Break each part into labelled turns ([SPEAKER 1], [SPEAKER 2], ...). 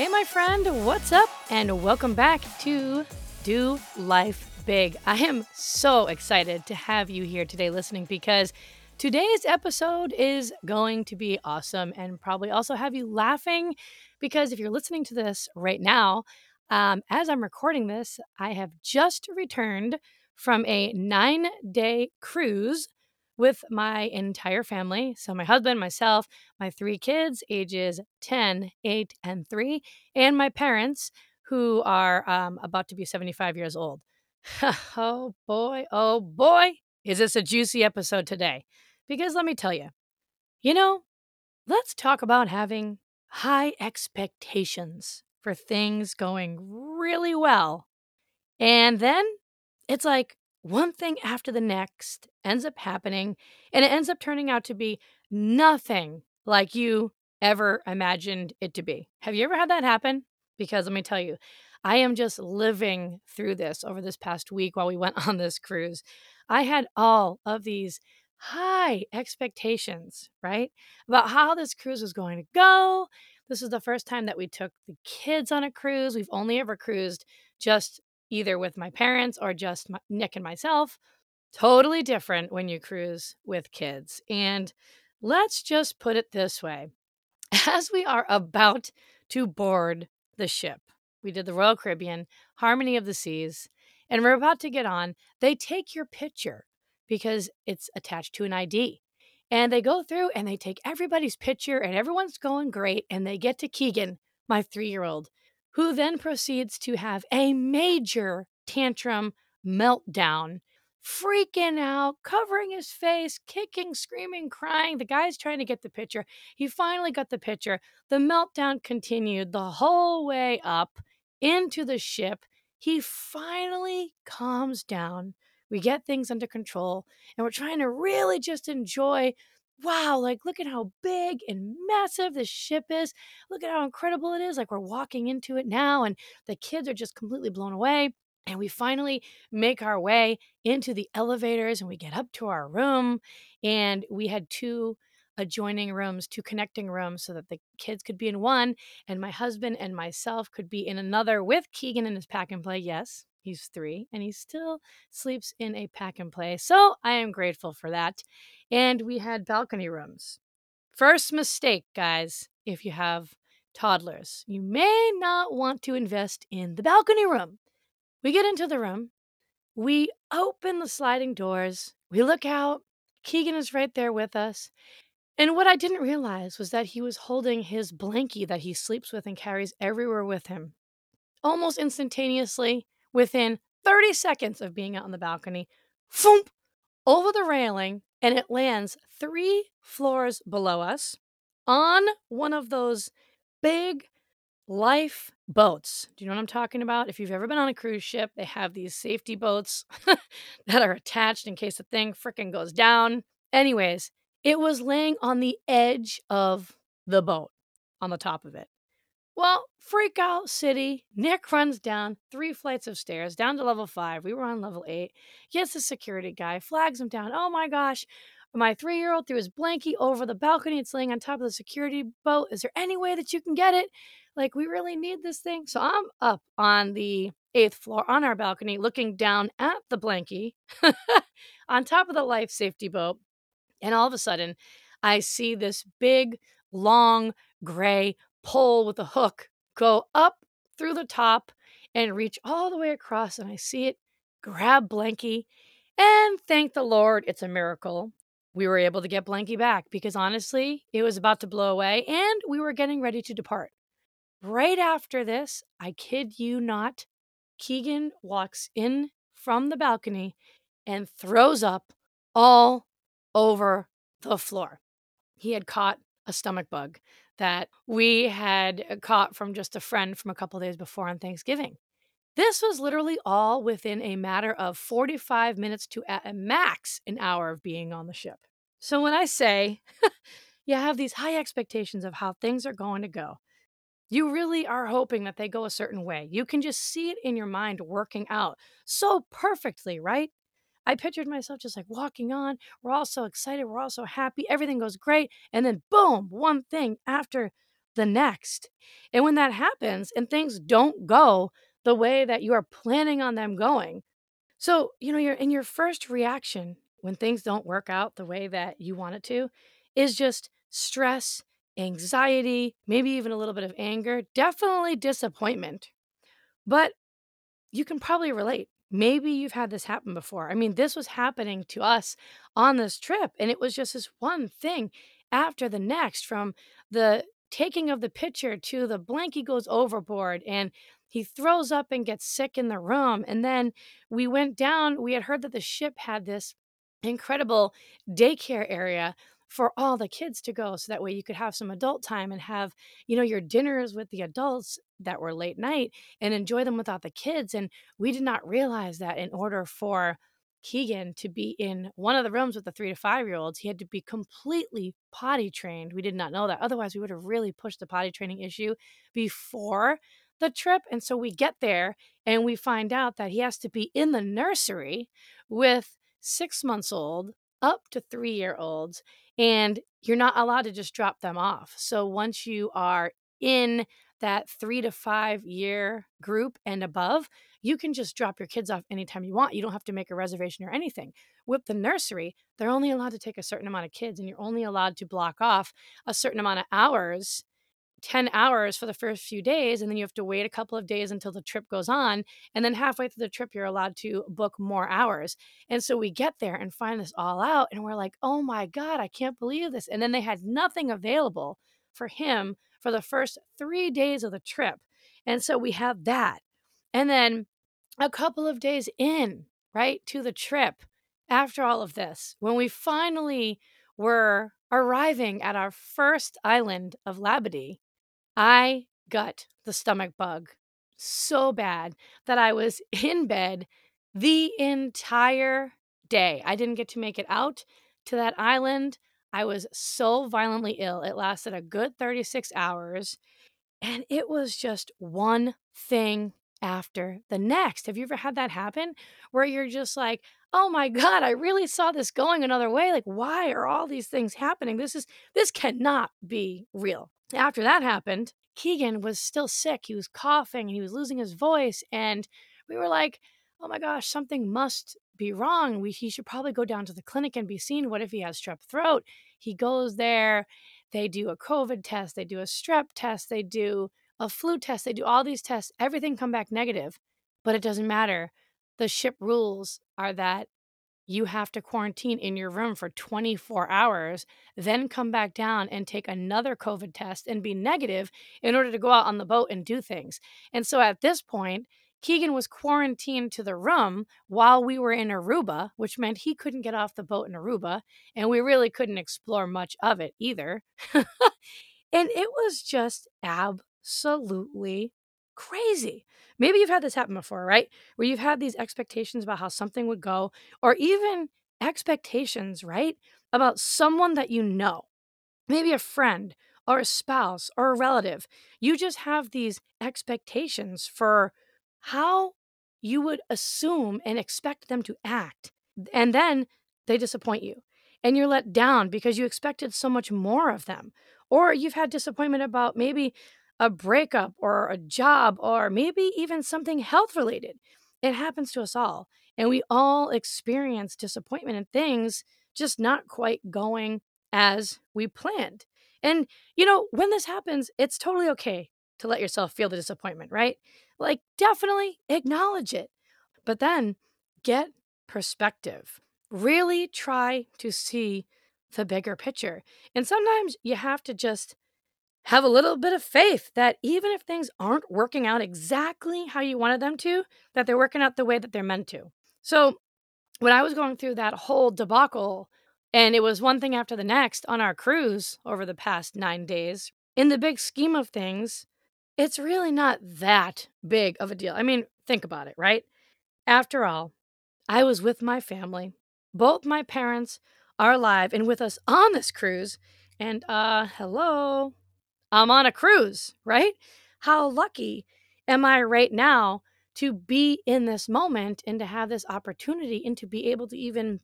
[SPEAKER 1] Hey, my friend, what's up? And welcome back to Do Life Big. I am so excited to have you here today listening because today's episode is going to be awesome and probably also have you laughing because if you're listening to this right now, um, as I'm recording this, I have just returned from a nine day cruise with my entire family. So, my husband, myself, my three kids, ages 10, 8, and 3, and my parents, who are um, about to be 75 years old. oh boy, oh boy, is this a juicy episode today. Because let me tell you, you know, let's talk about having high expectations for things going really well. And then it's like one thing after the next ends up happening, and it ends up turning out to be nothing like you ever imagined it to be. Have you ever had that happen? Because let me tell you, I am just living through this over this past week while we went on this cruise. I had all of these high expectations, right? About how this cruise was going to go. This is the first time that we took the kids on a cruise. We've only ever cruised just either with my parents or just my, Nick and myself. Totally different when you cruise with kids. And let's just put it this way as we are about to board the ship, we did the Royal Caribbean, Harmony of the Seas, and we're about to get on. They take your picture because it's attached to an ID. And they go through and they take everybody's picture, and everyone's going great. And they get to Keegan, my three year old, who then proceeds to have a major tantrum meltdown, freaking out, covering his face, kicking, screaming, crying. The guy's trying to get the picture. He finally got the picture. The meltdown continued the whole way up into the ship. He finally calms down we get things under control and we're trying to really just enjoy wow, like look at how big and massive this ship is. Look at how incredible it is. Like we're walking into it now, and the kids are just completely blown away. And we finally make our way into the elevators and we get up to our room. And we had two adjoining rooms, two connecting rooms, so that the kids could be in one, and my husband and myself could be in another with Keegan in his pack and play. Yes, He's three and he still sleeps in a pack and play. So I am grateful for that. And we had balcony rooms. First mistake, guys, if you have toddlers, you may not want to invest in the balcony room. We get into the room, we open the sliding doors, we look out. Keegan is right there with us. And what I didn't realize was that he was holding his blankie that he sleeps with and carries everywhere with him. Almost instantaneously, within 30 seconds of being out on the balcony, foomp, over the railing, and it lands three floors below us on one of those big life boats. Do you know what I'm talking about? If you've ever been on a cruise ship, they have these safety boats that are attached in case the thing freaking goes down. Anyways, it was laying on the edge of the boat on the top of it. Well, freak out city. Nick runs down three flights of stairs down to level five. We were on level eight. Gets the security guy, flags him down. Oh my gosh. My three year old threw his blankie over the balcony. It's laying on top of the security boat. Is there any way that you can get it? Like, we really need this thing. So I'm up on the eighth floor on our balcony looking down at the blankie on top of the life safety boat. And all of a sudden, I see this big, long, gray pole with a hook go up through the top and reach all the way across, and I see it grab Blanky. And thank the Lord, it's a miracle. We were able to get Blanky back because honestly, it was about to blow away and we were getting ready to depart. Right after this, I kid you not, Keegan walks in from the balcony and throws up all over the floor. He had caught a stomach bug that we had uh, caught from just a friend from a couple days before on Thanksgiving. This was literally all within a matter of 45 minutes to at a max an hour of being on the ship. So when I say you have these high expectations of how things are going to go, you really are hoping that they go a certain way. You can just see it in your mind working out so perfectly, right? I pictured myself just like walking on. We're all so excited. We're all so happy. Everything goes great. And then, boom, one thing after the next. And when that happens and things don't go the way that you are planning on them going, so, you know, you're in your first reaction when things don't work out the way that you want it to is just stress, anxiety, maybe even a little bit of anger, definitely disappointment. But you can probably relate. Maybe you've had this happen before. I mean, this was happening to us on this trip, and it was just this one thing after the next from the taking of the picture to the blankie goes overboard and he throws up and gets sick in the room. And then we went down, we had heard that the ship had this incredible daycare area for all the kids to go so that way you could have some adult time and have you know your dinners with the adults that were late night and enjoy them without the kids and we did not realize that in order for Keegan to be in one of the rooms with the 3 to 5 year olds he had to be completely potty trained we did not know that otherwise we would have really pushed the potty training issue before the trip and so we get there and we find out that he has to be in the nursery with 6 months old up to 3 year olds and you're not allowed to just drop them off. So once you are in that three to five year group and above, you can just drop your kids off anytime you want. You don't have to make a reservation or anything. With the nursery, they're only allowed to take a certain amount of kids, and you're only allowed to block off a certain amount of hours 10 hours for the first few days and then you have to wait a couple of days until the trip goes on and then halfway through the trip you're allowed to book more hours and so we get there and find this all out and we're like oh my god i can't believe this and then they had nothing available for him for the first three days of the trip and so we have that and then a couple of days in right to the trip after all of this when we finally were arriving at our first island of labadee I got the stomach bug so bad that I was in bed the entire day. I didn't get to make it out to that island. I was so violently ill. It lasted a good 36 hours. And it was just one thing after the next. Have you ever had that happen where you're just like, oh my God, I really saw this going another way? Like, why are all these things happening? This is, this cannot be real. After that happened, Keegan was still sick. He was coughing and he was losing his voice. And we were like, oh my gosh, something must be wrong. We, he should probably go down to the clinic and be seen. What if he has strep throat? He goes there. They do a COVID test. They do a strep test. They do a flu test. They do all these tests. Everything come back negative, but it doesn't matter. The ship rules are that you have to quarantine in your room for 24 hours, then come back down and take another COVID test and be negative in order to go out on the boat and do things. And so at this point, Keegan was quarantined to the room while we were in Aruba, which meant he couldn't get off the boat in Aruba, and we really couldn't explore much of it either. and it was just absolutely crazy. Maybe you've had this happen before, right? Where you've had these expectations about how something would go, or even expectations, right? About someone that you know, maybe a friend or a spouse or a relative. You just have these expectations for how you would assume and expect them to act. And then they disappoint you and you're let down because you expected so much more of them. Or you've had disappointment about maybe a breakup or a job or maybe even something health related. It happens to us all. And we all experience disappointment and things just not quite going as we planned. And, you know, when this happens, it's totally okay to let yourself feel the disappointment, right? Like, definitely acknowledge it. But then get perspective. Really try to see the bigger picture. And sometimes you have to just have a little bit of faith that even if things aren't working out exactly how you wanted them to, that they're working out the way that they're meant to. So, when I was going through that whole debacle, and it was one thing after the next on our cruise over the past nine days, in the big scheme of things, it's really not that big of a deal. I mean, think about it, right? After all, I was with my family. Both my parents are alive and with us on this cruise. And, uh, hello, I'm on a cruise, right? How lucky am I right now to be in this moment and to have this opportunity and to be able to even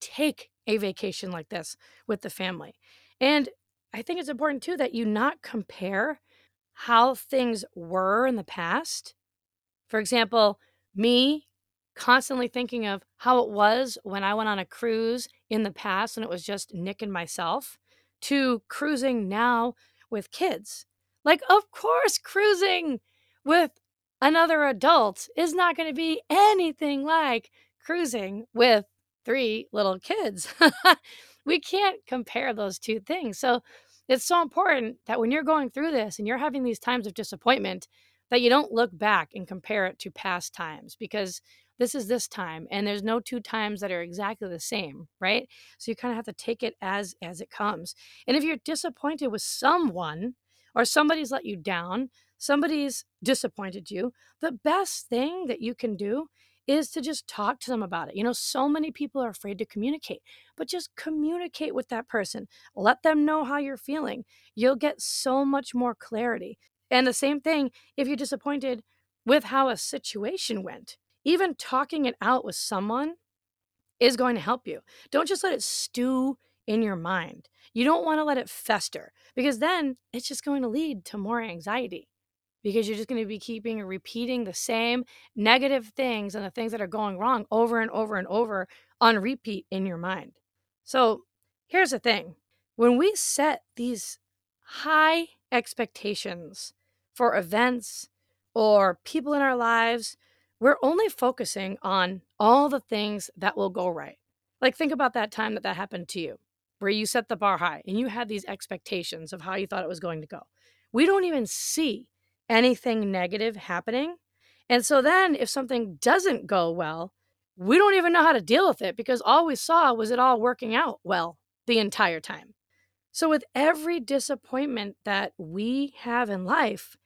[SPEAKER 1] take a vacation like this with the family. And I think it's important too that you not compare how things were in the past. For example, me constantly thinking of how it was when I went on a cruise in the past and it was just Nick and myself to cruising now with kids. Like, of course, cruising with another adult is not going to be anything like cruising with three little kids. we can't compare those two things. So it's so important that when you're going through this and you're having these times of disappointment, that you don't look back and compare it to past times because this is this time and there's no two times that are exactly the same right? So you kind of have to take it as as it comes. And if you're disappointed with someone or somebody's let you down somebody's disappointed you the best thing that you can do is to just talk to them about it. You know, so many people are afraid to communicate, but just communicate with that person. Let them know how you're feeling. You'll get so much more clarity. And the same thing if you're disappointed with how a situation went. Even talking it out with someone is going to help you. Don't just let it stew in your mind. You don't want to let it fester because then it's just going to lead to more anxiety because you're just going to be keeping repeating the same negative things and the things that are going wrong over and over and over on repeat in your mind. So here's the thing when we set these high expectations for events or people in our lives, we're only focusing on all the things that will go right. Like, think about that time that that happened to you, where you set the bar high and you had these expectations of how you thought it was going to go. We don't even see anything negative happening. And so then if something doesn't go well, we don't even know how to deal with it because all we saw was it all working out well the entire time. So, with every disappointment that we have in life,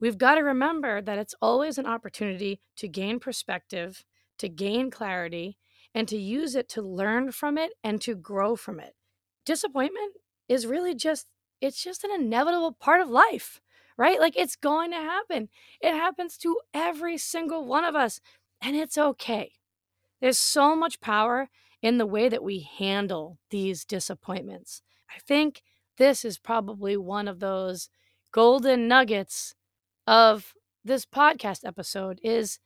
[SPEAKER 1] we've got to remember that it's always an opportunity to gain perspective, to gain clarity, and to use it to learn from it and to grow from it. Disappointment is really just it's just an inevitable part of life right? Like it's going to happen. It happens to every single one of us, and it's okay. There's so much power in the way that we handle these disappointments. I think this is probably one of those golden nuggets of this podcast episode is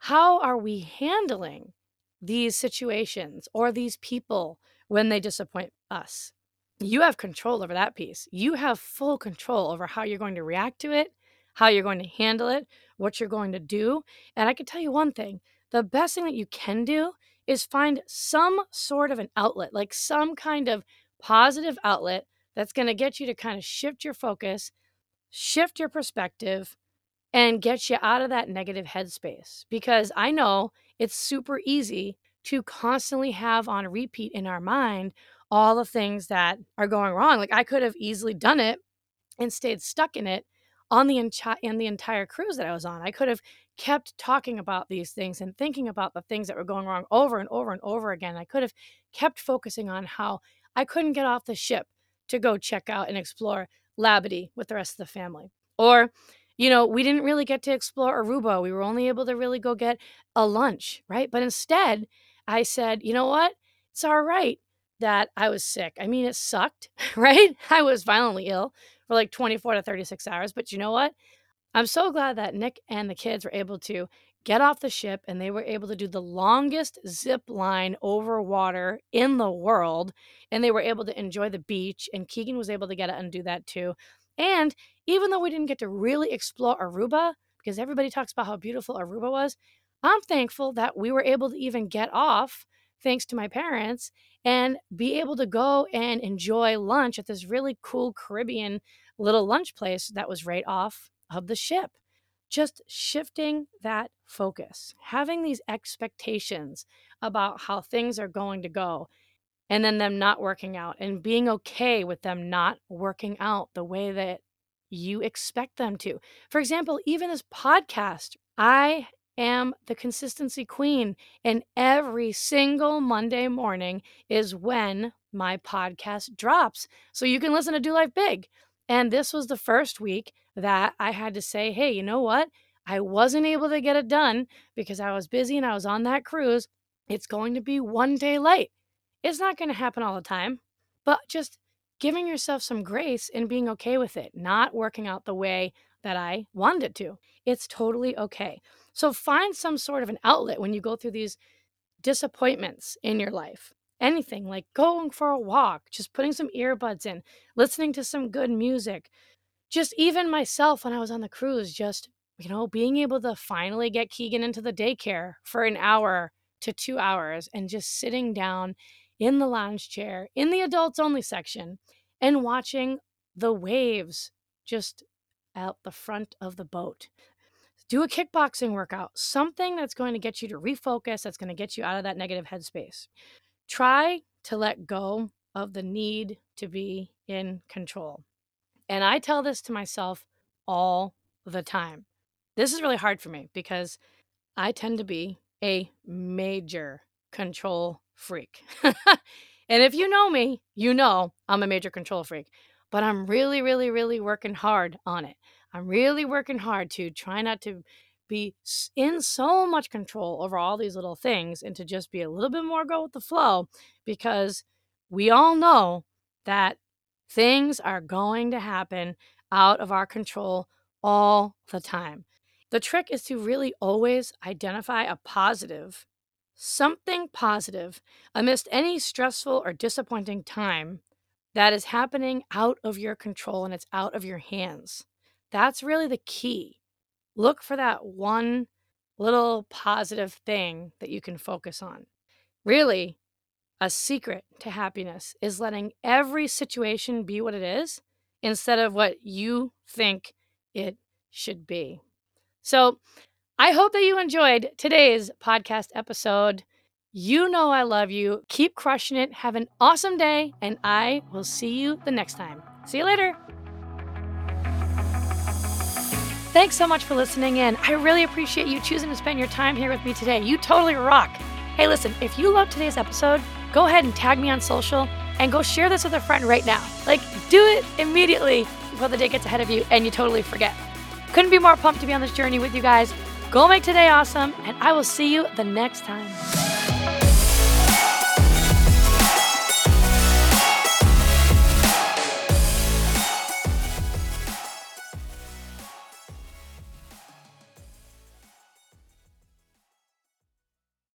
[SPEAKER 1] how are we handling these situations or these people when they disappoint us? You have control over that piece. You have full control over how you're going to react to it, how you're going to handle it, what you're going to do. And I can tell you one thing the best thing that you can do is find some sort of an outlet, like some kind of positive outlet that's going to get you to kind of shift your focus, shift your perspective, and get you out of that negative headspace. Because I know it's super easy to constantly have on repeat in our mind all the things that are going wrong. Like I could have easily done it and stayed stuck in it on the in the entire cruise that I was on. I could have kept talking about these things and thinking about the things that were going wrong over and over and over again. I could have kept focusing on how I couldn't get off the ship to go check out and explore Labadee with the rest of the family. Or, you know, we didn't really get to explore Aruba. We were only able to really go get a lunch, right? But instead, I said, you know what? It's all right that I was sick. I mean, it sucked, right? I was violently ill for like 24 to 36 hours. But you know what? I'm so glad that Nick and the kids were able to get off the ship and they were able to do the longest zip line over water in the world. And they were able to enjoy the beach. And Keegan was able to get it and do that too. And even though we didn't get to really explore Aruba, because everybody talks about how beautiful Aruba was, I'm thankful that we were able to even get off, thanks to my parents, and be able to go and enjoy lunch at this really cool Caribbean little lunch place that was right off of the ship. Just shifting that focus, having these expectations about how things are going to go, and then them not working out, and being okay with them not working out the way that you expect them to. For example, even this podcast, I am the consistency queen, and every single Monday morning is when my podcast drops. So you can listen to Do Life Big. And this was the first week that I had to say, hey, you know what? I wasn't able to get it done because I was busy and I was on that cruise. It's going to be one day late. It's not going to happen all the time, but just giving yourself some grace and being okay with it, not working out the way that I wanted to. It's totally okay. So find some sort of an outlet when you go through these disappointments in your life anything like going for a walk, just putting some earbuds in, listening to some good music. Just even myself when I was on the cruise, just, you know, being able to finally get Keegan into the daycare for an hour to two hours and just sitting down in the lounge chair in the adults only section and watching the waves just out the front of the boat. Do a kickboxing workout, something that's going to get you to refocus, that's going to get you out of that negative headspace. Try to let go of the need to be in control. And I tell this to myself all the time. This is really hard for me because I tend to be a major control freak. and if you know me, you know I'm a major control freak. But I'm really, really, really working hard on it. I'm really working hard to try not to be in so much control over all these little things and to just be a little bit more go with the flow because we all know that things are going to happen out of our control all the time. The trick is to really always identify a positive, something positive, amidst any stressful or disappointing time that is happening out of your control and it's out of your hands. That's really the key look for that one little positive thing that you can focus on. Really, a secret to happiness is letting every situation be what it is instead of what you think it should be. So, I hope that you enjoyed today's podcast episode. You know I love you. Keep crushing it. Have an awesome day, and I will see you the next time. See you later. Thanks so much for listening in. I really appreciate you choosing to spend your time here with me today. You totally rock. Hey, listen, if you loved today's episode, go ahead and tag me on social and go share this with a friend right now. Like, do it immediately before the day gets ahead of you and you totally forget. Couldn't be more pumped to be on this journey with you guys. Go make today awesome, and I will see you the next time.